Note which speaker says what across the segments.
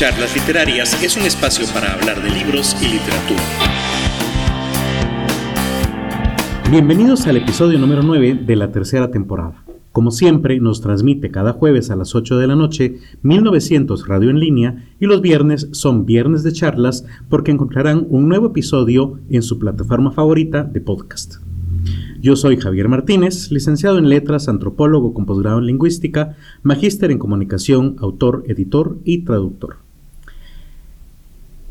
Speaker 1: Charlas Literarias es un espacio para hablar de libros y literatura. Bienvenidos al episodio número 9 de la tercera temporada. Como siempre, nos transmite cada jueves a las 8 de la noche 1900 Radio en línea y los viernes son viernes de charlas porque encontrarán un nuevo episodio en su plataforma favorita de podcast. Yo soy Javier Martínez, licenciado en letras, antropólogo con posgrado en lingüística, magíster en comunicación, autor, editor y traductor.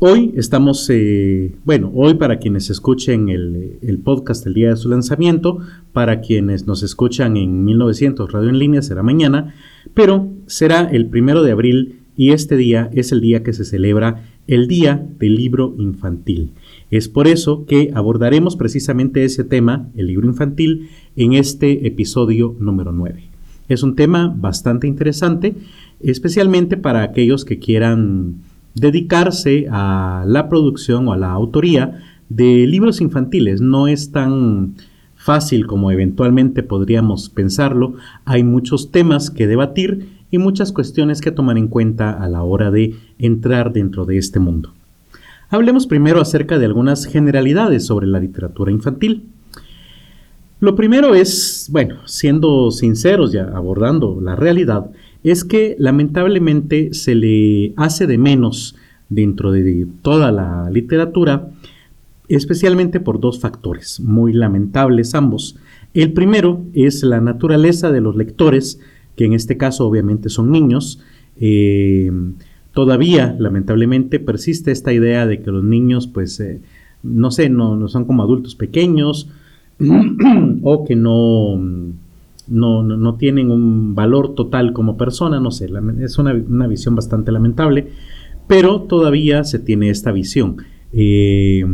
Speaker 1: Hoy estamos, eh, bueno, hoy para quienes escuchen el, el, podcast el día de su lanzamiento, para quienes nos escuchan en 1900 Radio en línea será mañana, pero será el primero de abril y este día es el día que se celebra el Día del Libro Infantil. Es por eso que abordaremos precisamente ese tema, el libro infantil, en este episodio número 9. Es un tema bastante interesante, especialmente para aquellos que quieran dedicarse a la producción o a la autoría de libros infantiles. No es tan fácil como eventualmente podríamos pensarlo. Hay muchos temas que debatir y muchas cuestiones que tomar en cuenta a la hora de entrar dentro de este mundo. Hablemos primero acerca de algunas generalidades sobre la literatura infantil. Lo primero es, bueno, siendo sinceros ya abordando la realidad, es que lamentablemente se le hace de menos dentro de toda la literatura, especialmente por dos factores, muy lamentables ambos. El primero es la naturaleza de los lectores, que en este caso obviamente son niños. Eh, todavía, lamentablemente, persiste esta idea de que los niños, pues, eh, no sé, no, no, son como adultos pequeños o que no no, tienen un valor total como persona, no sé, es una, visión bastante lamentable, pero todavía se tiene esta visión. Eh,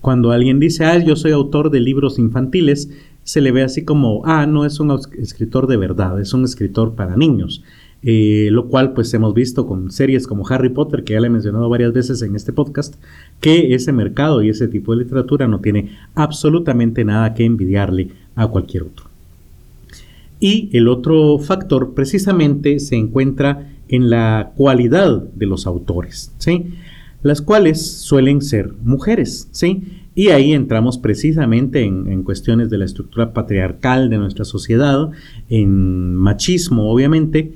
Speaker 1: cuando alguien dice, ah, yo soy autor de libros infantiles, se le ve así como, ah, no es un escritor de verdad, es un escritor para niños. Eh, lo cual pues hemos visto con series como Harry Potter, que ya le he mencionado varias veces en este podcast, que ese mercado y ese tipo de literatura no tiene absolutamente nada que envidiarle a cualquier otro. Y el otro factor precisamente se encuentra en la cualidad de los autores, ¿sí? Las cuales suelen ser mujeres, ¿sí? Y ahí entramos precisamente en, cuestiones de la estructura patriarcal de nuestra sociedad, en machismo, obviamente,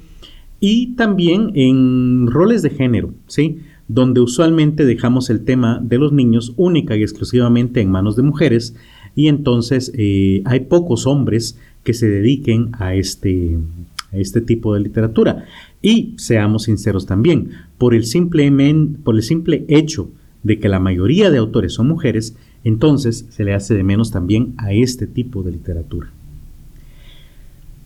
Speaker 1: y también en roles de género, ¿sí? Donde usualmente dejamos el tema de los niños única y exclusivamente en manos de mujeres, y entonces eh, hay pocos hombres que se dediquen a este, este tipo de literatura. Y seamos sinceros también, por el, simple, por el simple hecho de que la mayoría de autores son mujeres, entonces se le hace de menos también a este tipo de literatura.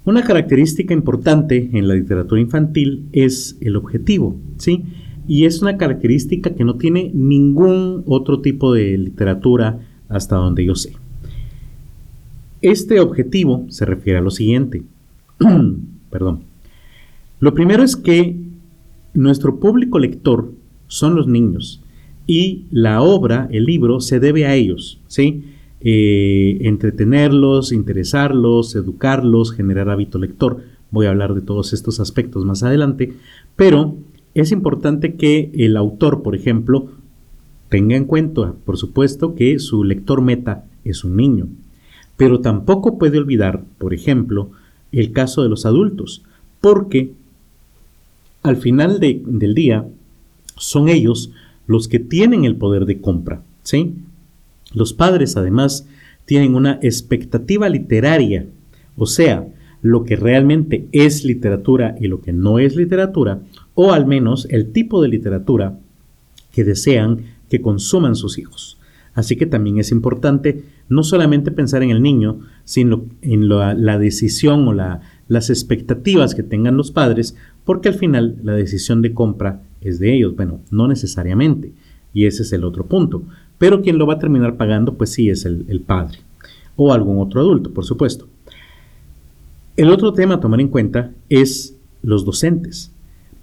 Speaker 1: Una característica importante en la literatura infantil es el objetivo, ¿sí? Y es una característica que no tiene ningún otro tipo de literatura hasta donde yo sé. Este objetivo se refiere a lo siguiente. Perdón. Lo primero es que nuestro público lector son los niños y la obra, el libro, se debe a ellos, ¿sí? Eh, entretenerlos, interesarlos, educarlos, generar hábito lector. Voy a hablar de todos estos aspectos más adelante, pero es importante que el autor, por ejemplo, tenga en cuenta, por supuesto, que su lector meta es un niño. Pero tampoco puede olvidar, por ejemplo, el caso de los adultos, porque al final del día son ellos los que tienen el poder de compra, ¿sí? Los padres además tienen una expectativa literaria, o sea, lo que realmente es literatura y lo que no es literatura, o al menos el tipo de literatura que desean que consuman sus hijos. Así que también es importante no solamente pensar en el niño, sino en la, decisión o las expectativas que tengan los padres, porque al final la decisión de compra es de ellos. Bueno, no necesariamente, y ese es el otro punto. Pero quien lo va a terminar pagando, pues sí, es el, el padre o algún otro adulto, por supuesto. El otro tema a tomar en cuenta es los docentes,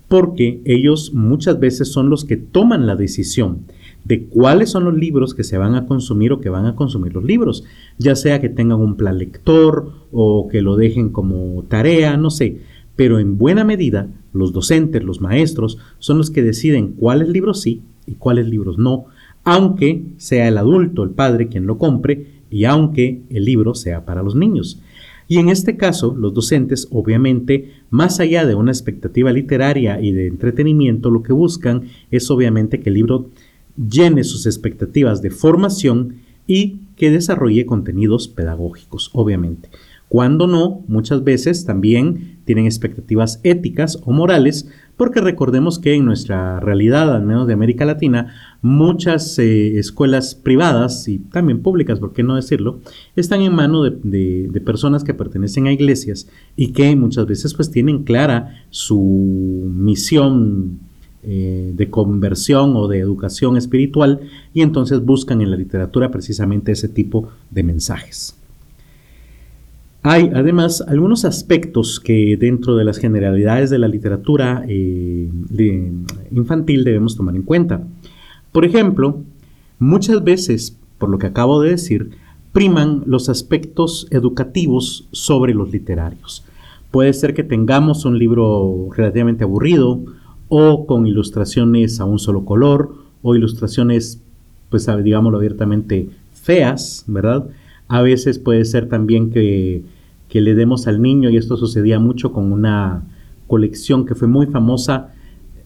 Speaker 1: porque ellos muchas veces son los que toman la decisión de cuáles son los libros que se van a consumir o que van a consumir los libros, ya sea que tengan un plan lector o que lo dejen como tarea, no sé, pero en buena medida los docentes, los maestros, son los que deciden cuáles libros sí y cuáles libros no, aunque sea el adulto, el padre, quien lo compre y aunque el libro sea para los niños. Y en este caso, los docentes, obviamente, más allá de una expectativa literaria y de entretenimiento, lo que buscan es obviamente que el libro llene sus expectativas de formación y que desarrolle contenidos pedagógicos, obviamente. Cuando no, muchas veces también tienen expectativas éticas o morales, porque recordemos que en nuestra realidad, al menos de América Latina, muchas eh, escuelas privadas y también públicas, por qué no decirlo, están en manos de, personas que pertenecen a iglesias y que muchas veces pues tienen clara su misión eh, de conversión o de educación espiritual y entonces buscan en la literatura precisamente ese tipo de mensajes. Hay además algunos aspectos que dentro de las generalidades de la literatura eh, infantil debemos tomar en cuenta. Por ejemplo, muchas veces, por lo que acabo de decir, priman los aspectos educativos sobre los literarios. Puede ser que tengamos un libro relativamente aburrido o con ilustraciones a un solo color o ilustraciones, pues digámoslo abiertamente, feas, ¿verdad? A veces puede ser también que, le demos al niño, y esto sucedía mucho con una colección que fue muy famosa,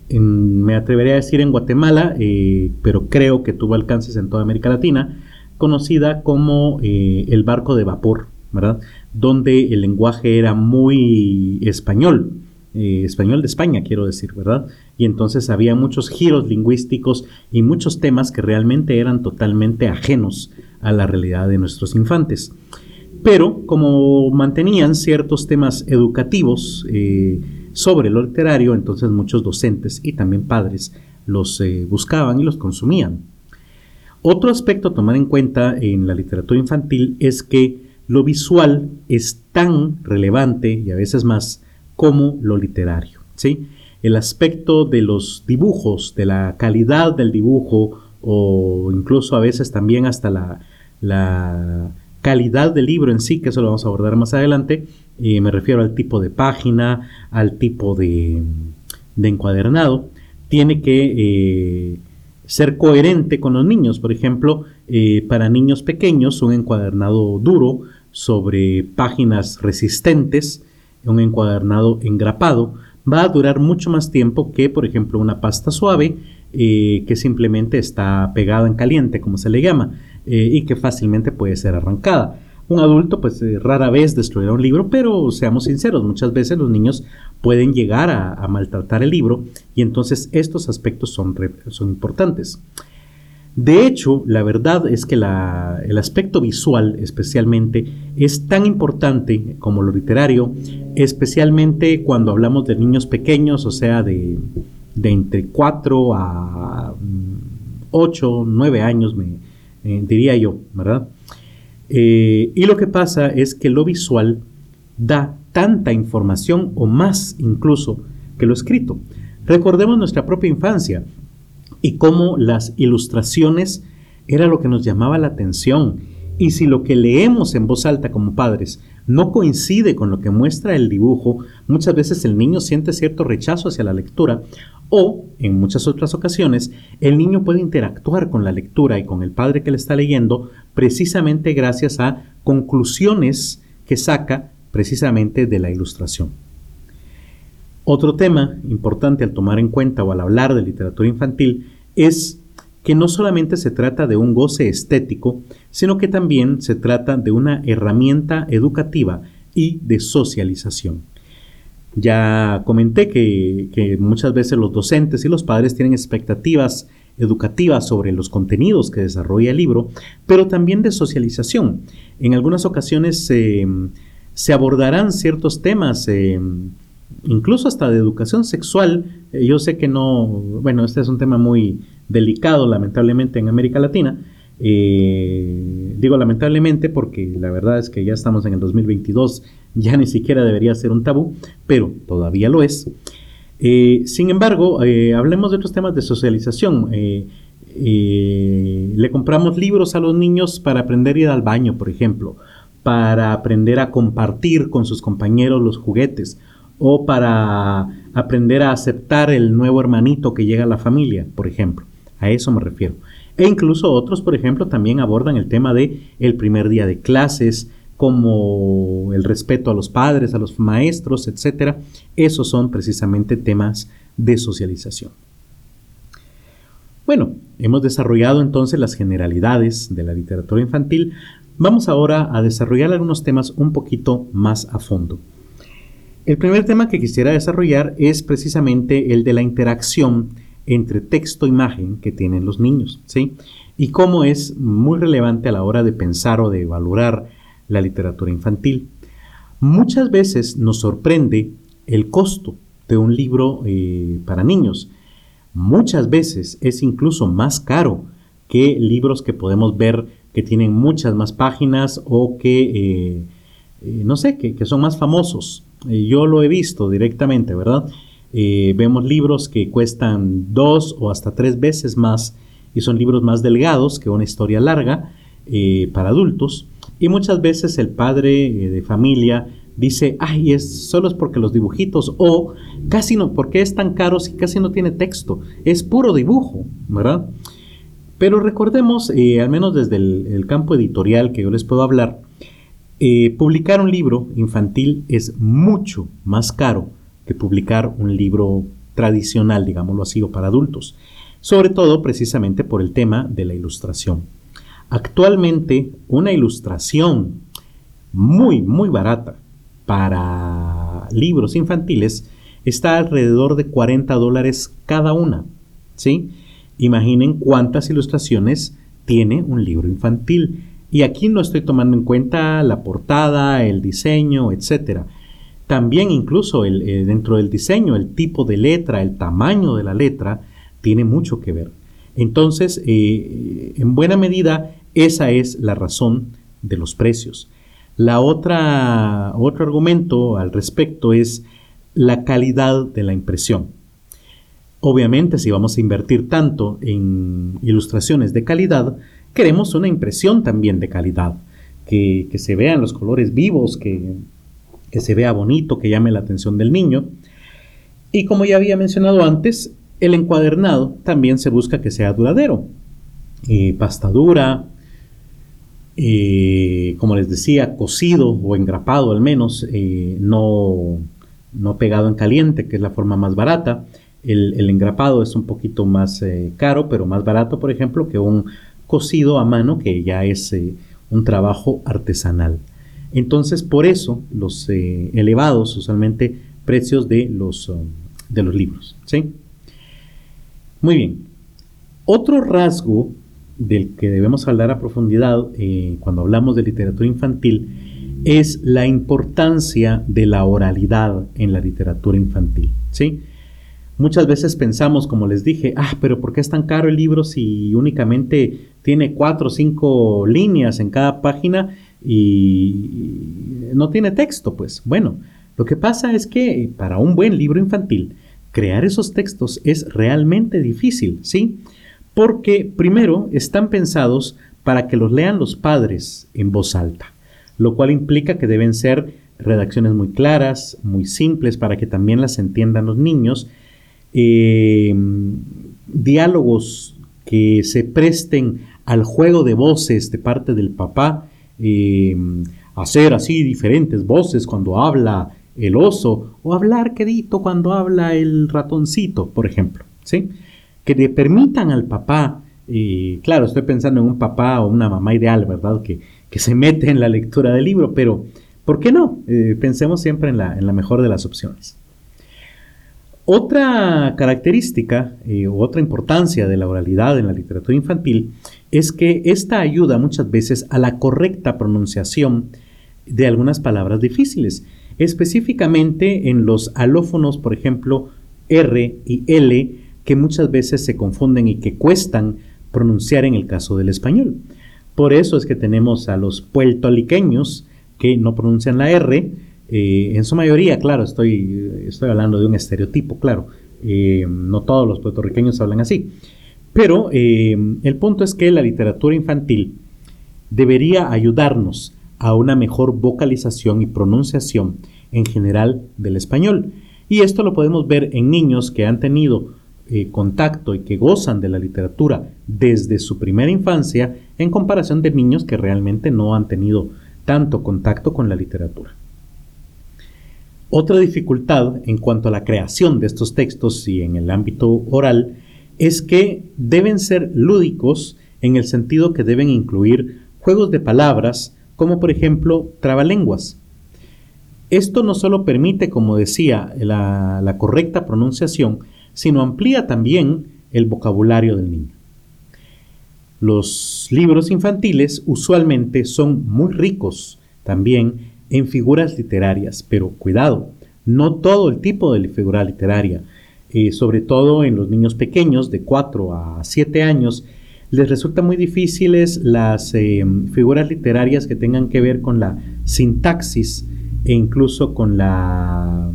Speaker 1: me atrevería a decir en Guatemala, eh, pero creo que tuvo alcances en toda América Latina, conocida como eh, el barco de vapor, ¿verdad? Donde el lenguaje era muy español, eh, español de España, quiero decir, ¿verdad? Y entonces había muchos giros lingüísticos y muchos temas que realmente eran totalmente ajenos a la realidad de nuestros infantes. Pero como mantenían ciertos temas educativos eh, sobre lo literario, entonces muchos docentes y también padres los eh, buscaban y los consumían. Otro aspecto a tomar en cuenta en la literatura infantil es que lo visual es tan relevante y a veces más como lo literario. ¿sí? El aspecto de los dibujos, de la calidad del dibujo o incluso a veces también hasta la, la calidad del libro en sí, que eso lo vamos a abordar más adelante, y me refiero al tipo de página, al tipo de, encuadernado, tiene que eh, ser coherente con los niños. Por ejemplo, eh, para niños pequeños, un encuadernado duro sobre páginas resistentes, un encuadernado engrapado, va a durar mucho más tiempo que, por ejemplo, una pasta suave eh, que simplemente está pegada en caliente, como se le llama. Eh, y que fácilmente puede ser arrancada. Un adulto pues eh, rara vez destruirá un libro, pero seamos sinceros, muchas veces los niños pueden llegar a, maltratar el libro y entonces estos aspectos son, son importantes. De hecho, la verdad es que el aspecto visual especialmente es tan importante como lo literario, especialmente cuando hablamos de niños pequeños, o sea, de, entre 4 a 8, mm, 9 años, me, eh, diría yo, ¿verdad? Eh, y lo que pasa es que lo visual da tanta información o más incluso que lo escrito. Recordemos nuestra propia infancia y cómo las ilustraciones era lo que nos llamaba la atención. Y si lo que leemos en voz alta como padres no coincide con lo que muestra el dibujo, muchas veces el niño siente cierto rechazo hacia la lectura o, en muchas otras ocasiones, el niño puede interactuar con la lectura y con el padre que le está leyendo precisamente gracias a conclusiones que saca precisamente de la ilustración. Otro tema importante al tomar en cuenta o al hablar de literatura infantil es que no solamente se trata de un goce estético, sino que también se trata de una herramienta educativa y de socialización. Ya comenté que, muchas veces los docentes y los padres tienen expectativas educativas sobre los contenidos que desarrolla el libro, pero también de socialización. En algunas ocasiones se abordarán ciertos temas, eh, incluso hasta de educación sexual. Eh, yo sé que no, bueno, este es un tema muy delicado, lamentablemente, en América Latina, eh, digo lamentablemente porque la verdad es que ya estamos en el 2022, ya ni siquiera debería ser un tabú, pero todavía lo es. Eh, sin embargo, hablemos de otros temas de socialización. le compramos libros a los niños para aprender a ir al baño, por ejemplo, para aprender a compartir con sus compañeros los juguetes o para aprender a aceptar el nuevo hermanito que llega a la familia, por ejemplo. A eso me refiero. E incluso otros, por ejemplo, también abordan el tema de el primer día de clases, como el respeto a los padres, a los maestros, etc. Esos son precisamente temas de socialización. Bueno, hemos desarrollado entonces las generalidades de la literatura infantil. Vamos ahora a desarrollar algunos temas un poquito más a fondo. El primer tema que quisiera desarrollar es precisamente el de la interacción entre texto e imagen que tienen los niños, ¿sí? Y cómo es muy relevante a la hora de pensar o de valorar la literatura infantil. Muchas veces nos sorprende el costo de un libro eh, para niños. Muchas veces es incluso más caro que libros que podemos ver que tienen muchas más páginas o que, eh, eh, no sé, que, que, son más famosos. Yo lo he visto directamente, ¿verdad? vemos libros que cuestan dos o hasta tres veces más y son libros más delgados que una historia larga para adultos. Y muchas veces el padre de familia dice, ay, es solo es porque los dibujitos, o casi no, porque es tan caro si casi no tiene texto, es puro dibujo, ¿verdad? Pero recordemos, eh, al menos desde el, campo editorial que yo les puedo hablar, eh, publicar un libro infantil es mucho más caro que publicar un libro tradicional, digámoslo así, o para adultos, sobre todo precisamente por el tema de la ilustración. Actualmente, una ilustración muy, muy barata, para libros infantiles está alrededor de 40 dólares cada una. ¿sí? Imaginen cuántas ilustraciones tiene un libro infantil. Y aquí no estoy tomando en cuenta la portada, el diseño, etc. También incluso eh, dentro del diseño, el tipo de letra, el tamaño de la letra, tiene mucho que ver. Entonces, eh, en buena medida, esa es la razón de los precios. La otra, otro argumento al respecto es la calidad de la impresión. Obviamente, si vamos a invertir tanto en ilustraciones de calidad, queremos una impresión también de calidad, que, se vean los colores vivos, que, se vea bonito, que llame la atención del niño. Y como ya había mencionado antes, el encuadernado también se busca que sea duradero. y pasta dura, eh, como les decía, cocido o engrapado al menos, eh, no, no, pegado en caliente, que es la forma más barata. El, engrapado es un poquito más eh, caro, pero más barato, por ejemplo, que un cocido a mano, que ya es un trabajo artesanal. Entonces, por eso, los elevados, usualmente, precios de los, um, de los libros. ¿sí? Muy bien. Otro rasgo del que debemos hablar a profundidad eh, cuando hablamos de literatura infantil es la importancia de la oralidad en la literatura infantil. ¿sí? Muchas veces pensamos, como les dije, ah, pero ¿por qué es tan caro el libro si únicamente tiene cuatro o cinco líneas en cada página y no tiene texto? Pues bueno, lo que pasa es que para un buen libro infantil, crear esos textos es realmente difícil, ¿sí? porque primero están pensados para que los lean los padres en voz alta, lo cual implica que deben ser redacciones muy claras, muy simples, para que también las entiendan los niños, em, diálogos que se presten al juego de voces de parte del papá, em, hacer así diferentes voces cuando habla el oso o hablar quedito cuando habla el ratoncito, por ejemplo, ¿sí? que le permitan al papá, y claro, estoy pensando en un papá o una mamá ideal, ¿verdad? Que, que se mete en la lectura del libro, pero ¿por qué no? Eh, pensemos siempre en la, en la, mejor de las opciones. Otra característica eh, o otra importancia de la oralidad en la literatura infantil es que esta ayuda muchas veces a la correcta pronunciación de algunas palabras difíciles, específicamente en los alófonos, por ejemplo, R y L, que muchas veces se confunden y que cuestan pronunciar en el caso del español. Por eso es que tenemos a los puertoliqueños que no pronuncian la R, eh, en su mayoría, claro, estoy, estoy hablando de un estereotipo, claro, eh, no todos los puertorriqueños hablan así, pero eh, el punto es que la literatura infantil debería ayudarnos a una mejor vocalización y pronunciación en general del español. Y esto lo podemos ver en niños que han tenido contacto y que gozan de la literatura desde su primera infancia en comparación de niños que realmente no han tenido tanto contacto con la literatura. Otra dificultad en cuanto a la creación de estos textos y en el ámbito oral es que deben ser lúdicos en el sentido que deben incluir juegos de palabras como por ejemplo trabalenguas. Esto no solo permite, como decía, la, la correcta pronunciación, sino amplía también el vocabulario del niño. Los libros infantiles usualmente son muy ricos también en figuras literarias, pero cuidado, no todo el tipo de figura literaria, eh, sobre todo en los niños pequeños de 4 a 7 años, les resulta muy difíciles las eh, figuras literarias que tengan que ver con la sintaxis e incluso con la,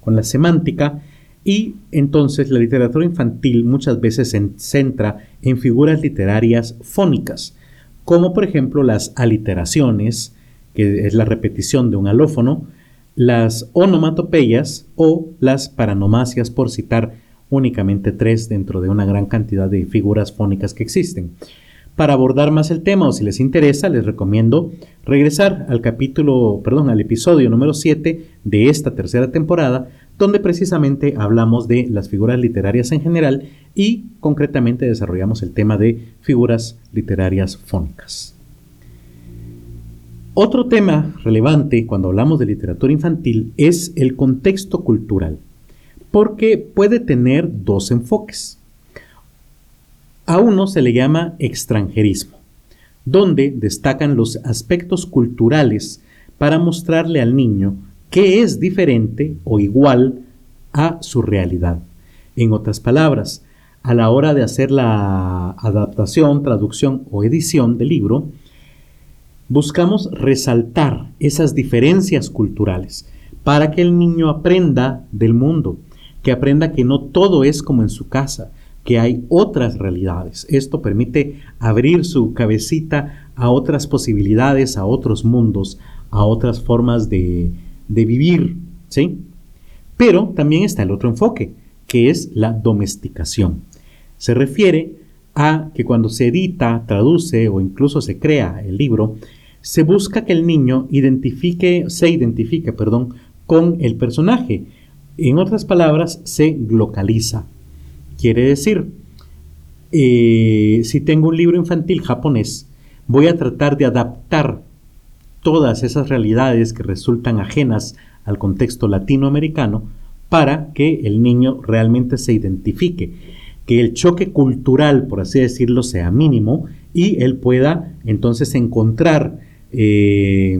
Speaker 1: con la semántica, y entonces la literatura infantil muchas veces se centra en figuras literarias fónicas, como por ejemplo las aliteraciones, que es la repetición de un alófono, las onomatopeyas o las paranomasias, por citar únicamente tres dentro de una gran cantidad de figuras fónicas que existen. Para abordar más el tema o si les interesa, les recomiendo regresar al capítulo, perdón, al episodio número 7 de esta tercera temporada, donde precisamente hablamos de las figuras literarias en general y concretamente desarrollamos el tema de figuras literarias fónicas. Otro tema relevante cuando hablamos de literatura infantil es el contexto cultural, porque puede tener dos enfoques. A uno se le llama extranjerismo, donde destacan los aspectos culturales para mostrarle al niño que es diferente o igual a su realidad. En otras palabras, a la hora de hacer la adaptación, traducción o edición del libro, buscamos resaltar esas diferencias culturales para que el niño aprenda del mundo, que aprenda que no todo es como en su casa, que hay otras realidades. Esto permite abrir su cabecita a otras posibilidades, a otros mundos, a otras formas de, de vivir, ¿sí? Pero también está el otro enfoque, que es la domesticación. Se refiere a que cuando se edita, traduce o incluso se crea el libro, se busca que el niño identifique, se identifique, perdón, con el personaje. En otras palabras, se localiza. Quiere decir, eh, si tengo un libro infantil japonés, voy a tratar de adaptar todas esas realidades que resultan ajenas al contexto latinoamericano para que el niño realmente se identifique, que el choque cultural, por así decirlo, sea mínimo y él pueda entonces encontrar eh,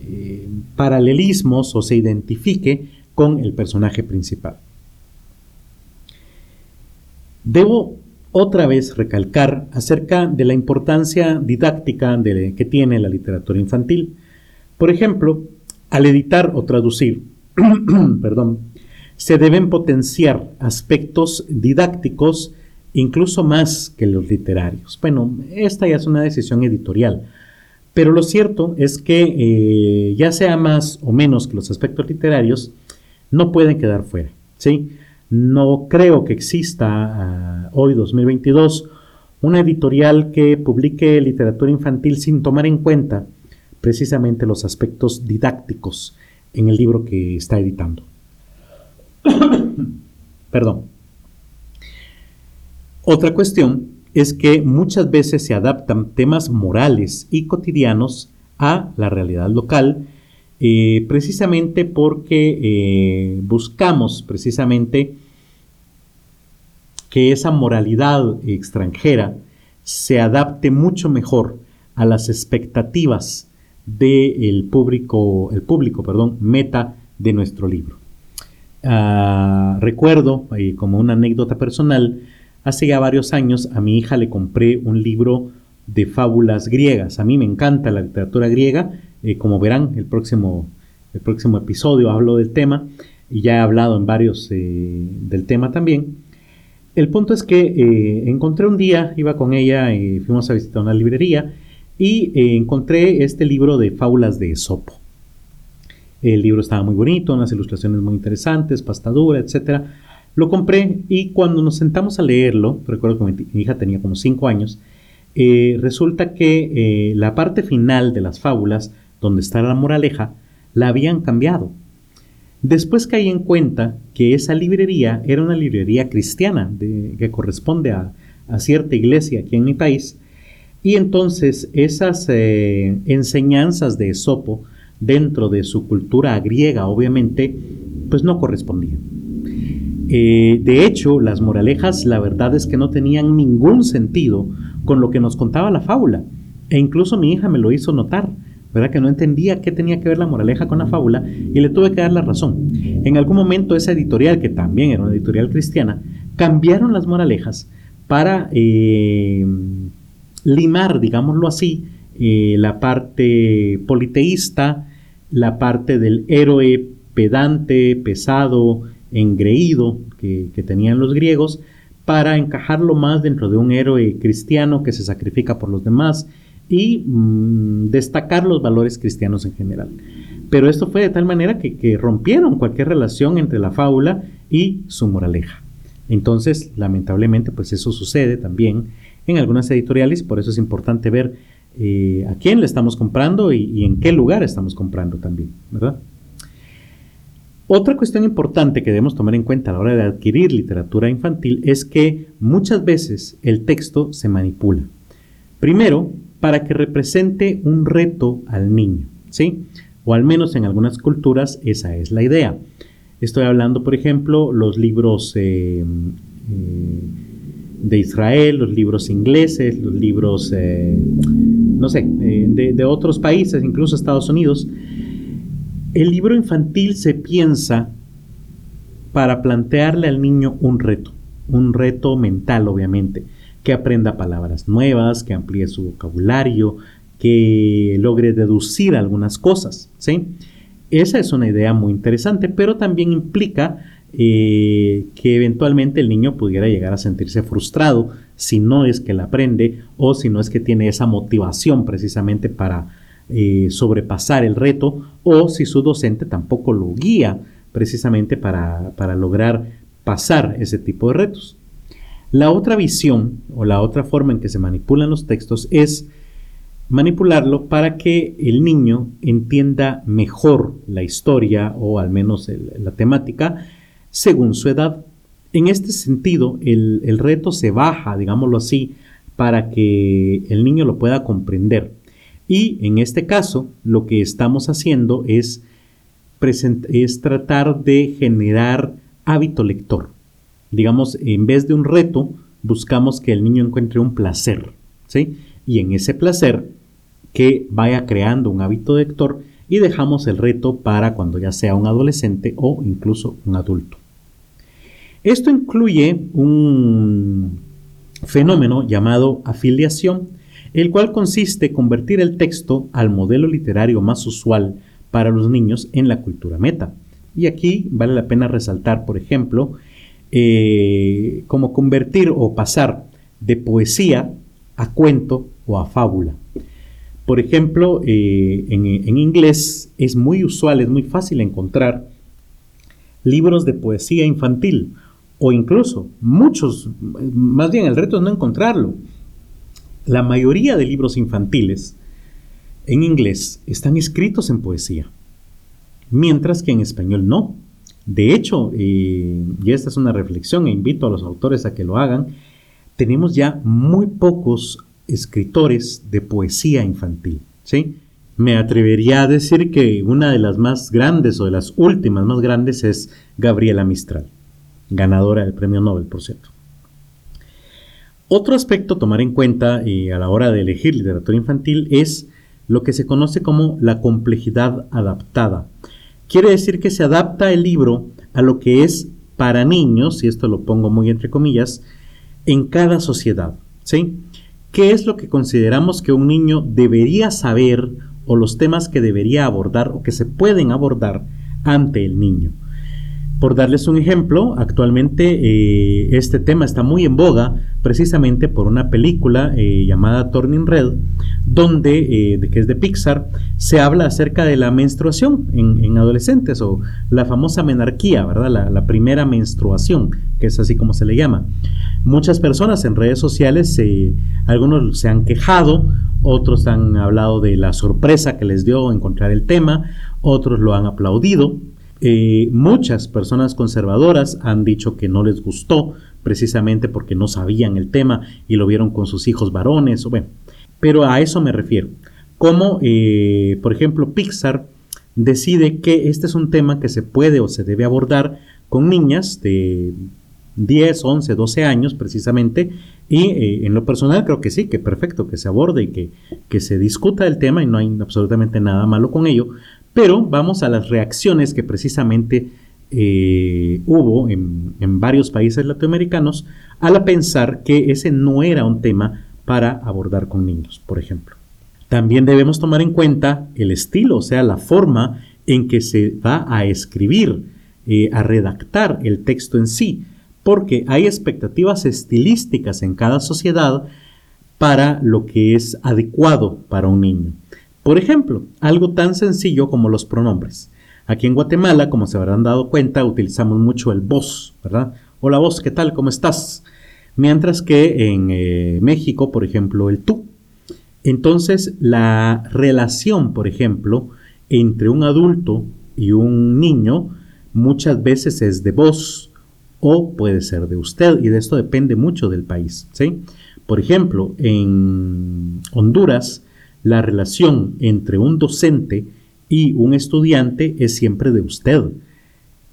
Speaker 1: eh, paralelismos o se identifique con el personaje principal. Debo otra vez recalcar acerca de la importancia didáctica que tiene la literatura infantil. Por ejemplo, al editar o traducir, perdón, se deben potenciar aspectos didácticos incluso más que los literarios. Bueno, esta ya es una decisión editorial, pero lo cierto es que eh, ya sea más o menos que los aspectos literarios, no pueden quedar fuera. ¿sí? No creo que exista ah, hoy, 2022, una editorial que publique literatura infantil sin tomar en cuenta precisamente los aspectos didácticos en el libro que está editando. Perdón. Otra cuestión es que muchas veces se adaptan temas morales y cotidianos a la realidad local, eh, precisamente porque eh, buscamos precisamente que esa moralidad extranjera se adapte mucho mejor a las expectativas del público, el público, perdón, meta de nuestro libro. Ah, recuerdo, eh, como una anécdota personal, Hace ya varios años a mi hija le compré un libro de fábulas griegas. A mí me encanta la literatura griega. Eh, como verán, el próximo, el próximo episodio hablo del tema y ya he hablado en varios eh, del tema también. El punto es que eh, encontré un día, iba con ella y fuimos a visitar una librería y encontré este libro de fábulas de Esopo. El libro estaba muy bonito, unas ilustraciones muy interesantes, pastadura, etc. Lo compré y cuando nos sentamos a leerlo, recuerdo que mi, hija tenía como 5 años, eh, resulta que eh, la parte final de las fábulas, donde está la moraleja, la habían cambiado. Después caí en cuenta que esa librería era una librería cristiana que corresponde a, cierta iglesia aquí en mi país. Y entonces esas eh, enseñanzas de Esopo dentro de su cultura griega, obviamente, pues no correspondían. Eh, de hecho, las moralejas, la verdad es que no tenían ningún sentido con lo que nos contaba la fábula. E incluso mi hija me lo hizo notar. ¿verdad? Que no entendía qué tenía que ver la moraleja con la fábula y le tuve que dar la razón. En algún momento esa editorial, que también era una editorial cristiana, cambiaron las moralejas para eh, limar, digámoslo así, eh, la parte politeísta, la parte del héroe pedante, pesado, engreído que, que tenían los griegos, para encajarlo más dentro de un héroe cristiano que se sacrifica por los demás y mm, destacar los valores cristianos en general. Pero esto fue de tal manera que, rompieron cualquier relación entre la fábula y su moraleja. Entonces, lamentablemente, pues eso sucede también en algunas editoriales, por eso es importante ver eh, a quién le estamos comprando y, y, en qué lugar estamos comprando también, ¿verdad? Otra cuestión importante que debemos tomar en cuenta a la hora de adquirir literatura infantil es que muchas veces el texto se manipula. Primero, para que represente un reto al niño, ¿sí? O al menos en algunas culturas esa es la idea. Estoy hablando, por ejemplo, los libros eh, eh, de Israel, los libros ingleses, los libros, eh, no sé, de, de otros países, incluso Estados Unidos. El libro infantil se piensa para plantearle al niño un reto, un reto mental, obviamente que aprenda palabras nuevas, que amplíe su vocabulario, que logre deducir algunas cosas, ¿sí? Esa es una idea muy interesante, pero también implica eh, que eventualmente el niño pudiera llegar a sentirse frustrado si no es que la aprende o si no es que tiene esa motivación precisamente para eh, sobrepasar el reto o si su docente tampoco lo guía precisamente para, para lograr pasar ese tipo de retos. La otra visión o la otra forma en que se manipulan los textos es manipularlo para que el niño entienda mejor la historia o al menos la temática según su edad. En este sentido, el, el, reto se baja, digámoslo así, para que el niño lo pueda comprender. Y en este caso, lo que estamos haciendo es, es tratar de generar hábito lector digamos, en vez de un reto, buscamos que el niño encuentre un placer, ¿sí? Y en ese placer que vaya creando un hábito lector y dejamos el reto para cuando ya sea un adolescente o incluso un adulto. Esto incluye un fenómeno llamado afiliación, el cual consiste en convertir el texto al modelo literario más usual para los niños en la cultura meta. Y aquí vale la pena resaltar, por ejemplo, eh, como convertir o pasar de poesía a cuento o a fábula. Por ejemplo, eh, en, inglés es muy usual, es muy fácil encontrar libros de poesía infantil o incluso muchos, más bien el reto es no encontrarlo. La mayoría de libros infantiles en inglés están escritos en poesía, mientras que en español no. De hecho, y esta es una reflexión e invito a los autores a que lo hagan, tenemos ya muy pocos escritores de poesía infantil. ¿sí? Me atrevería a decir que una de las más grandes o de las últimas más grandes es Gabriela Mistral, ganadora del Premio Nobel, por cierto. Otro aspecto a tomar en cuenta y a la hora de elegir literatura infantil es lo que se conoce como la complejidad adaptada. Quiere decir que se adapta el libro a lo que es para niños, y esto lo pongo muy entre comillas, en cada sociedad. ¿sí? ¿Qué es lo que consideramos que un niño debería saber o los temas que debería abordar o que se pueden abordar ante el niño? Por darles un ejemplo, actualmente eh, este tema está muy en boga precisamente por una película eh, llamada Turning Red, donde, eh, de, que es de Pixar, se habla acerca de la menstruación en, adolescentes o la famosa menarquía, ¿verdad? La, la, primera menstruación, que es así como se le llama. Muchas personas en redes sociales, algunos se han quejado, otros han hablado de la sorpresa que les dio encontrar el tema, otros lo han aplaudido. Eh, muchas personas conservadoras han dicho que no les gustó precisamente porque no sabían el tema y lo vieron con sus hijos varones. O bueno, pero a eso me refiero. Como, eh, por ejemplo, Pixar decide que este es un tema que se puede o se debe abordar con niñas de 10, 11, 12 años precisamente. Y eh, en lo personal creo que sí, que perfecto, que se aborde y que, que se discuta el tema y no hay absolutamente nada malo con ello. Pero vamos a las reacciones que precisamente eh, hubo en, varios países latinoamericanos al pensar que ese no era un tema para abordar con niños, por ejemplo. También debemos tomar en cuenta el estilo, o sea, la forma en que se va a escribir, eh, a redactar el texto en sí, porque hay expectativas estilísticas en cada sociedad para lo que es adecuado para un niño. Por ejemplo, algo tan sencillo como los pronombres. Aquí en Guatemala, como se habrán dado cuenta, utilizamos mucho el vos, ¿verdad? Hola vos, ¿qué tal? ¿Cómo estás? Mientras que en eh, México, por ejemplo, el tú. Entonces, la relación, por ejemplo, entre un adulto y un niño muchas veces es de vos o puede ser de usted y de esto depende mucho del país, ¿sí? Por ejemplo, en Honduras, la relación entre un docente y un estudiante es siempre de usted.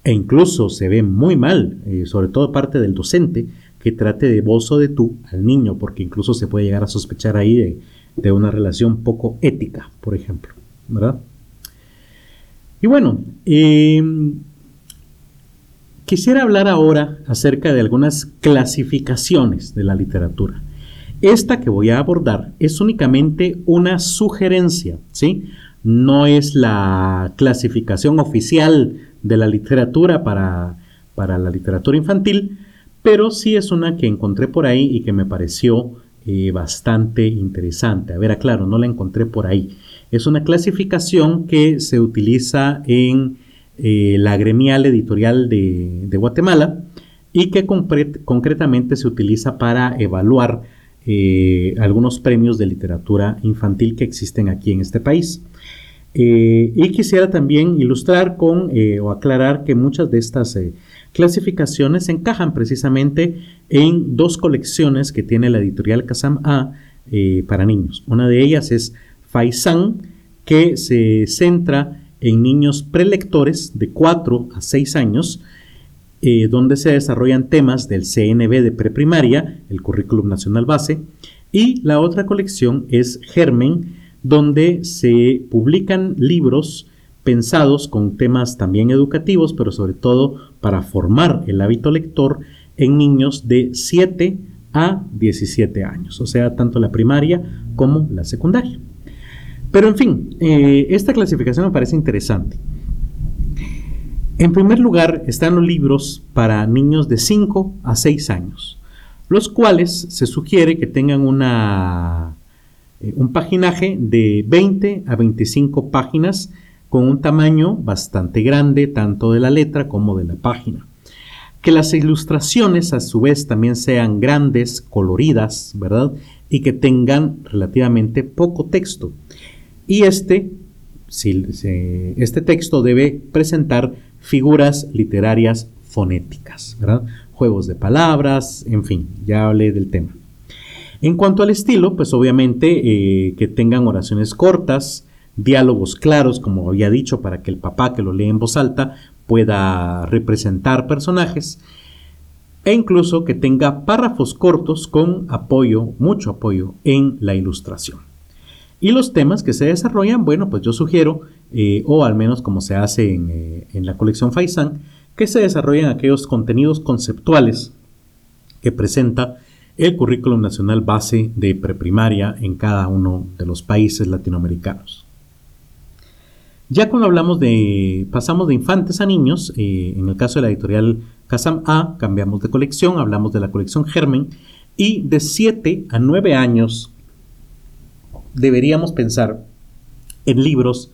Speaker 1: E incluso se ve muy mal, eh, sobre todo parte del docente, que trate de vos o de tú al niño, porque incluso se puede llegar a sospechar ahí de, una relación poco ética, por ejemplo. ¿Verdad? Y bueno, em, quisiera hablar ahora acerca de algunas clasificaciones de la literatura. Esta que voy a abordar es únicamente una sugerencia, ¿sí? No es la clasificación oficial de la literatura para, para la literatura infantil, pero sí es una que encontré por ahí y que me pareció eh, bastante interesante. A ver, aclaro, no la encontré por ahí. Es una clasificación que se utiliza en eh, la gremial editorial de, Guatemala y que concretamente se utiliza para evaluar eh, algunos premios de literatura infantil que existen aquí en este país. Eh, y quisiera también ilustrar con eh, o aclarar que muchas de estas clasificaciones encajan precisamente en dos colecciones que tiene la editorial Kazam A para niños. Una de ellas es Faisan, que se centra en niños prelectores de 4 a 6 años eh, donde se desarrollan temas del CNB de preprimaria, el Currículum Nacional Base, y la otra colección es Germen, donde se publican libros pensados con temas también educativos, pero sobre todo para formar el hábito lector en niños de 7 a 17 años, o sea, tanto la primaria como la secundaria. Pero en fin, eh, esta clasificación me parece interesante. En primer lugar están los libros para niños de 5 a 6 años, los cuales se sugiere que tengan una, eh, un paginaje de 20 a 25 páginas con un tamaño bastante grande tanto de la letra como de la página. Que las ilustraciones a su vez también sean grandes, coloridas, ¿verdad? Y que tengan relativamente poco texto. Y este, si, este texto debe presentar figuras literarias fonéticas. Juegos de palabras, en fin, ya hablé del tema. En cuanto al estilo, pues obviamente eh, que tengan oraciones cortas, diálogos claros, como había dicho, para que el papá que lo lee en voz alta pueda representar personajes, e incluso que tenga párrafos cortos con apoyo, mucho apoyo en la ilustración. Y los temas que se desarrollan, bueno, pues yo sugiero eh, o al menos como se hace eh, en, la colección Faisan, que se desarrollan aquellos contenidos conceptuales que presenta el currículum nacional base de preprimaria en cada uno de los países latinoamericanos. Ya cuando hablamos de, pasamos de infantes a niños, eh, en el caso de la editorial Casam A, cambiamos de colección, hablamos de la colección Germen, y de 7 a 9 años deberíamos pensar en libros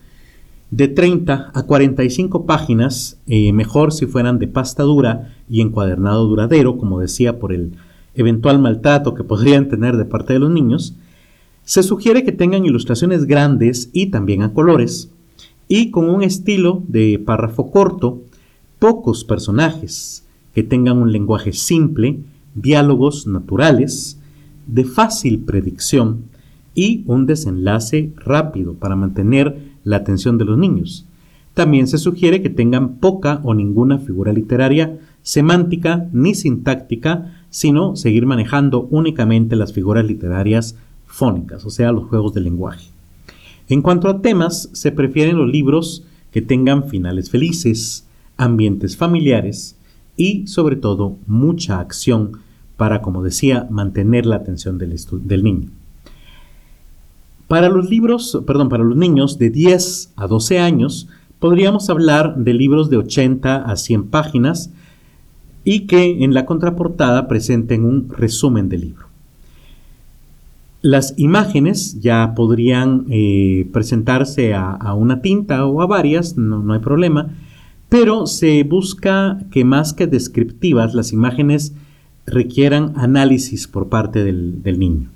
Speaker 1: de 30 a 45 páginas, eh, mejor si fueran de pasta dura y encuadernado duradero, como decía, por el eventual maltrato que podrían tener de parte de los niños, se sugiere que tengan ilustraciones grandes y también a colores, y con un estilo de párrafo corto, pocos personajes, que tengan un lenguaje simple, diálogos naturales, de fácil predicción y un desenlace rápido para mantener la atención de los niños. También se sugiere que tengan poca o ninguna figura literaria, semántica ni sintáctica, sino seguir manejando únicamente las figuras literarias fónicas, o sea, los juegos de lenguaje. En cuanto a temas, se prefieren los libros que tengan finales felices, ambientes familiares y, sobre todo, mucha acción para, como decía, mantener la atención del, del niño. Para los libros, perdón, para los niños de 10 a 12 años, podríamos hablar de libros de 80 a 100 páginas y que en la contraportada presenten un resumen del libro. Las imágenes ya podrían eh, presentarse a, una tinta o a varias, no, hay problema, pero se busca que más que descriptivas, las imágenes requieran análisis por parte del niño.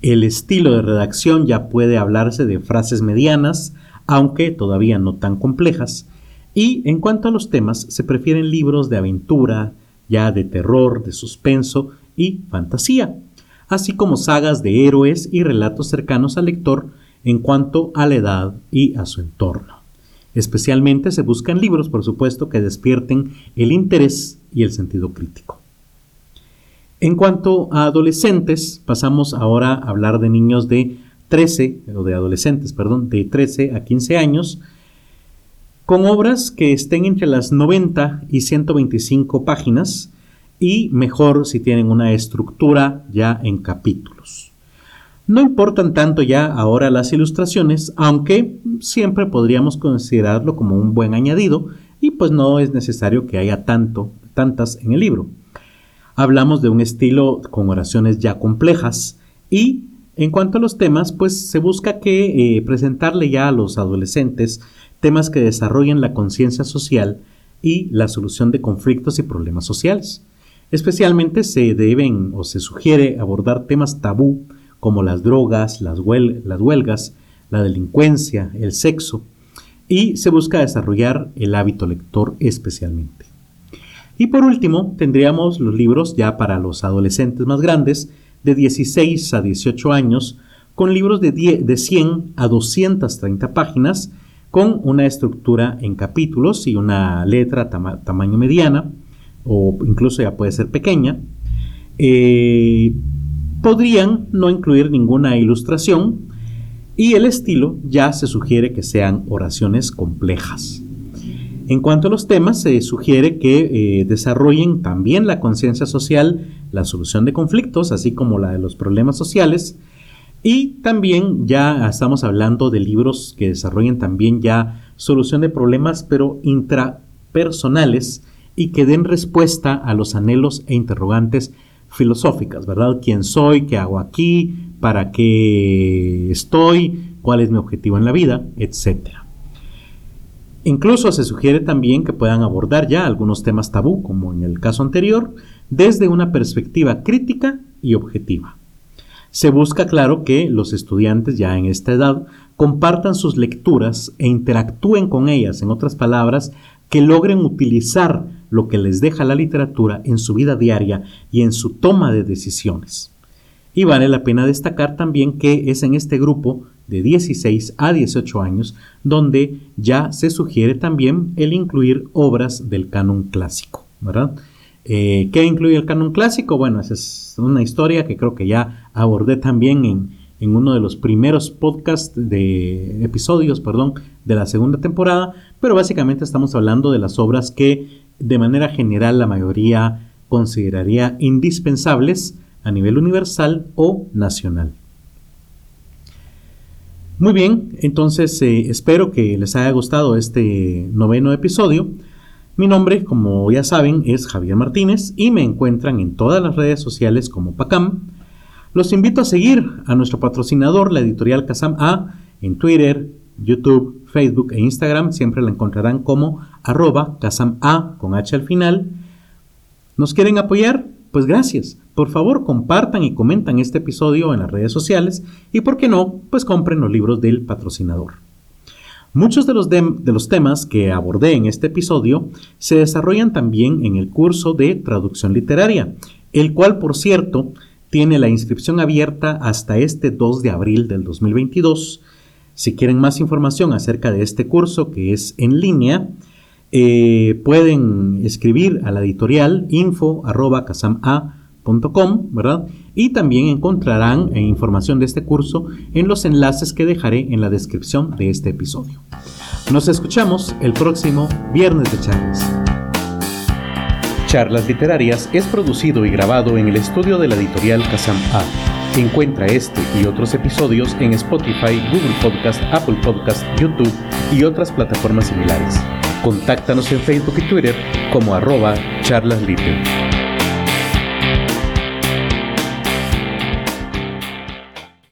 Speaker 1: El estilo de redacción ya puede hablarse de frases medianas, aunque todavía no tan complejas. Y en cuanto a los temas, se prefieren libros de aventura, ya de terror, de suspenso y fantasía, así como sagas de héroes y relatos cercanos al lector en cuanto a la edad y a su entorno. Especialmente se buscan libros, por supuesto, que despierten el interés y el sentido crítico. En cuanto a adolescentes, pasamos ahora a hablar de niños de 13, o de adolescentes, perdón, de 13 a 15 años, con obras que estén entre las 90 y 125 páginas y mejor si tienen una estructura ya en capítulos. No importan tanto ya ahora las ilustraciones, aunque siempre podríamos considerarlo como un buen añadido y pues no es necesario que haya tanto, tantas en el libro. Hablamos de un estilo con oraciones ya complejas y en cuanto a los temas, pues se busca que eh, presentarle ya a los adolescentes temas que desarrollen la conciencia social y la solución de conflictos y problemas sociales. Especialmente se deben o se sugiere abordar temas tabú como las drogas, las, las huelgas, la delincuencia, el sexo, y se busca desarrollar el hábito lector especialmente. Y por último, tendríamos los libros ya para los adolescentes más grandes, de 16 a 18 años, con libros de, de 100 a 230 páginas, con una estructura en capítulos y una letra tamaño mediana, o incluso ya puede ser pequeña. Eh, podrían no incluir ninguna ilustración y el estilo ya se sugiere que sean oraciones complejas. En cuanto a los temas, se sugiere que eh, desarrollen también la conciencia social, la solución de conflictos, así como la de los problemas sociales. Y también ya estamos hablando de libros que desarrollen también ya solución de problemas, pero intrapersonales y que den respuesta a los anhelos e interrogantes filosóficas, ¿verdad? ¿Quién soy? ¿Qué hago aquí? ¿Para qué estoy? ¿Cuál es mi objetivo en la vida? Etcétera. Incluso se sugiere también que puedan abordar ya algunos temas tabú, como en el caso anterior, desde una perspectiva crítica y objetiva. Se busca, claro, que los estudiantes ya en esta edad compartan sus lecturas e interactúen con ellas, en otras palabras, que logren utilizar lo que les deja la literatura en su vida diaria y en su toma de decisiones. Y vale la pena destacar también que es en este grupo de 16 a 18 años, donde ya se sugiere también el incluir obras del canon clásico, ¿verdad? Eh, ¿Qué incluye el canon clásico? Bueno, esa es una historia que creo que ya abordé también en, en uno de los primeros podcasts de episodios, perdón, de la segunda temporada, pero básicamente estamos hablando de las obras que de manera general la mayoría consideraría indispensables a nivel universal o nacional. Muy bien, entonces eh, espero que les haya gustado este noveno episodio. Mi nombre, como ya saben, es Javier Martínez y me encuentran en todas las redes sociales como PACAM. Los invito a seguir a nuestro patrocinador, la editorial Casam A, en Twitter, YouTube, Facebook e Instagram. Siempre la encontrarán como arroba Casam A con H al final. ¿Nos quieren apoyar? Pues gracias. Por favor, compartan y comentan este episodio en las redes sociales y, por qué no, pues compren los libros del patrocinador. Muchos de los, de, los, temas que abordé en este episodio se desarrollan también en el curso de traducción literaria, el cual, por cierto, tiene la inscripción abierta hasta este 2 de abril del 2022. Si quieren más información acerca de este curso que es en línea, eh, pueden escribir a la editorial info.casama.com, ¿verdad? Y también encontrarán información de este curso en los enlaces que dejaré en la descripción de este episodio. Nos escuchamos el próximo viernes de charlas. Charlas Literarias es producido y grabado en el estudio de la editorial Casam A. Encuentra este y otros episodios en Spotify, Google Podcast, Apple Podcast, YouTube y otras plataformas similares. Contáctanos en Facebook y Twitter como arroba charlasliter.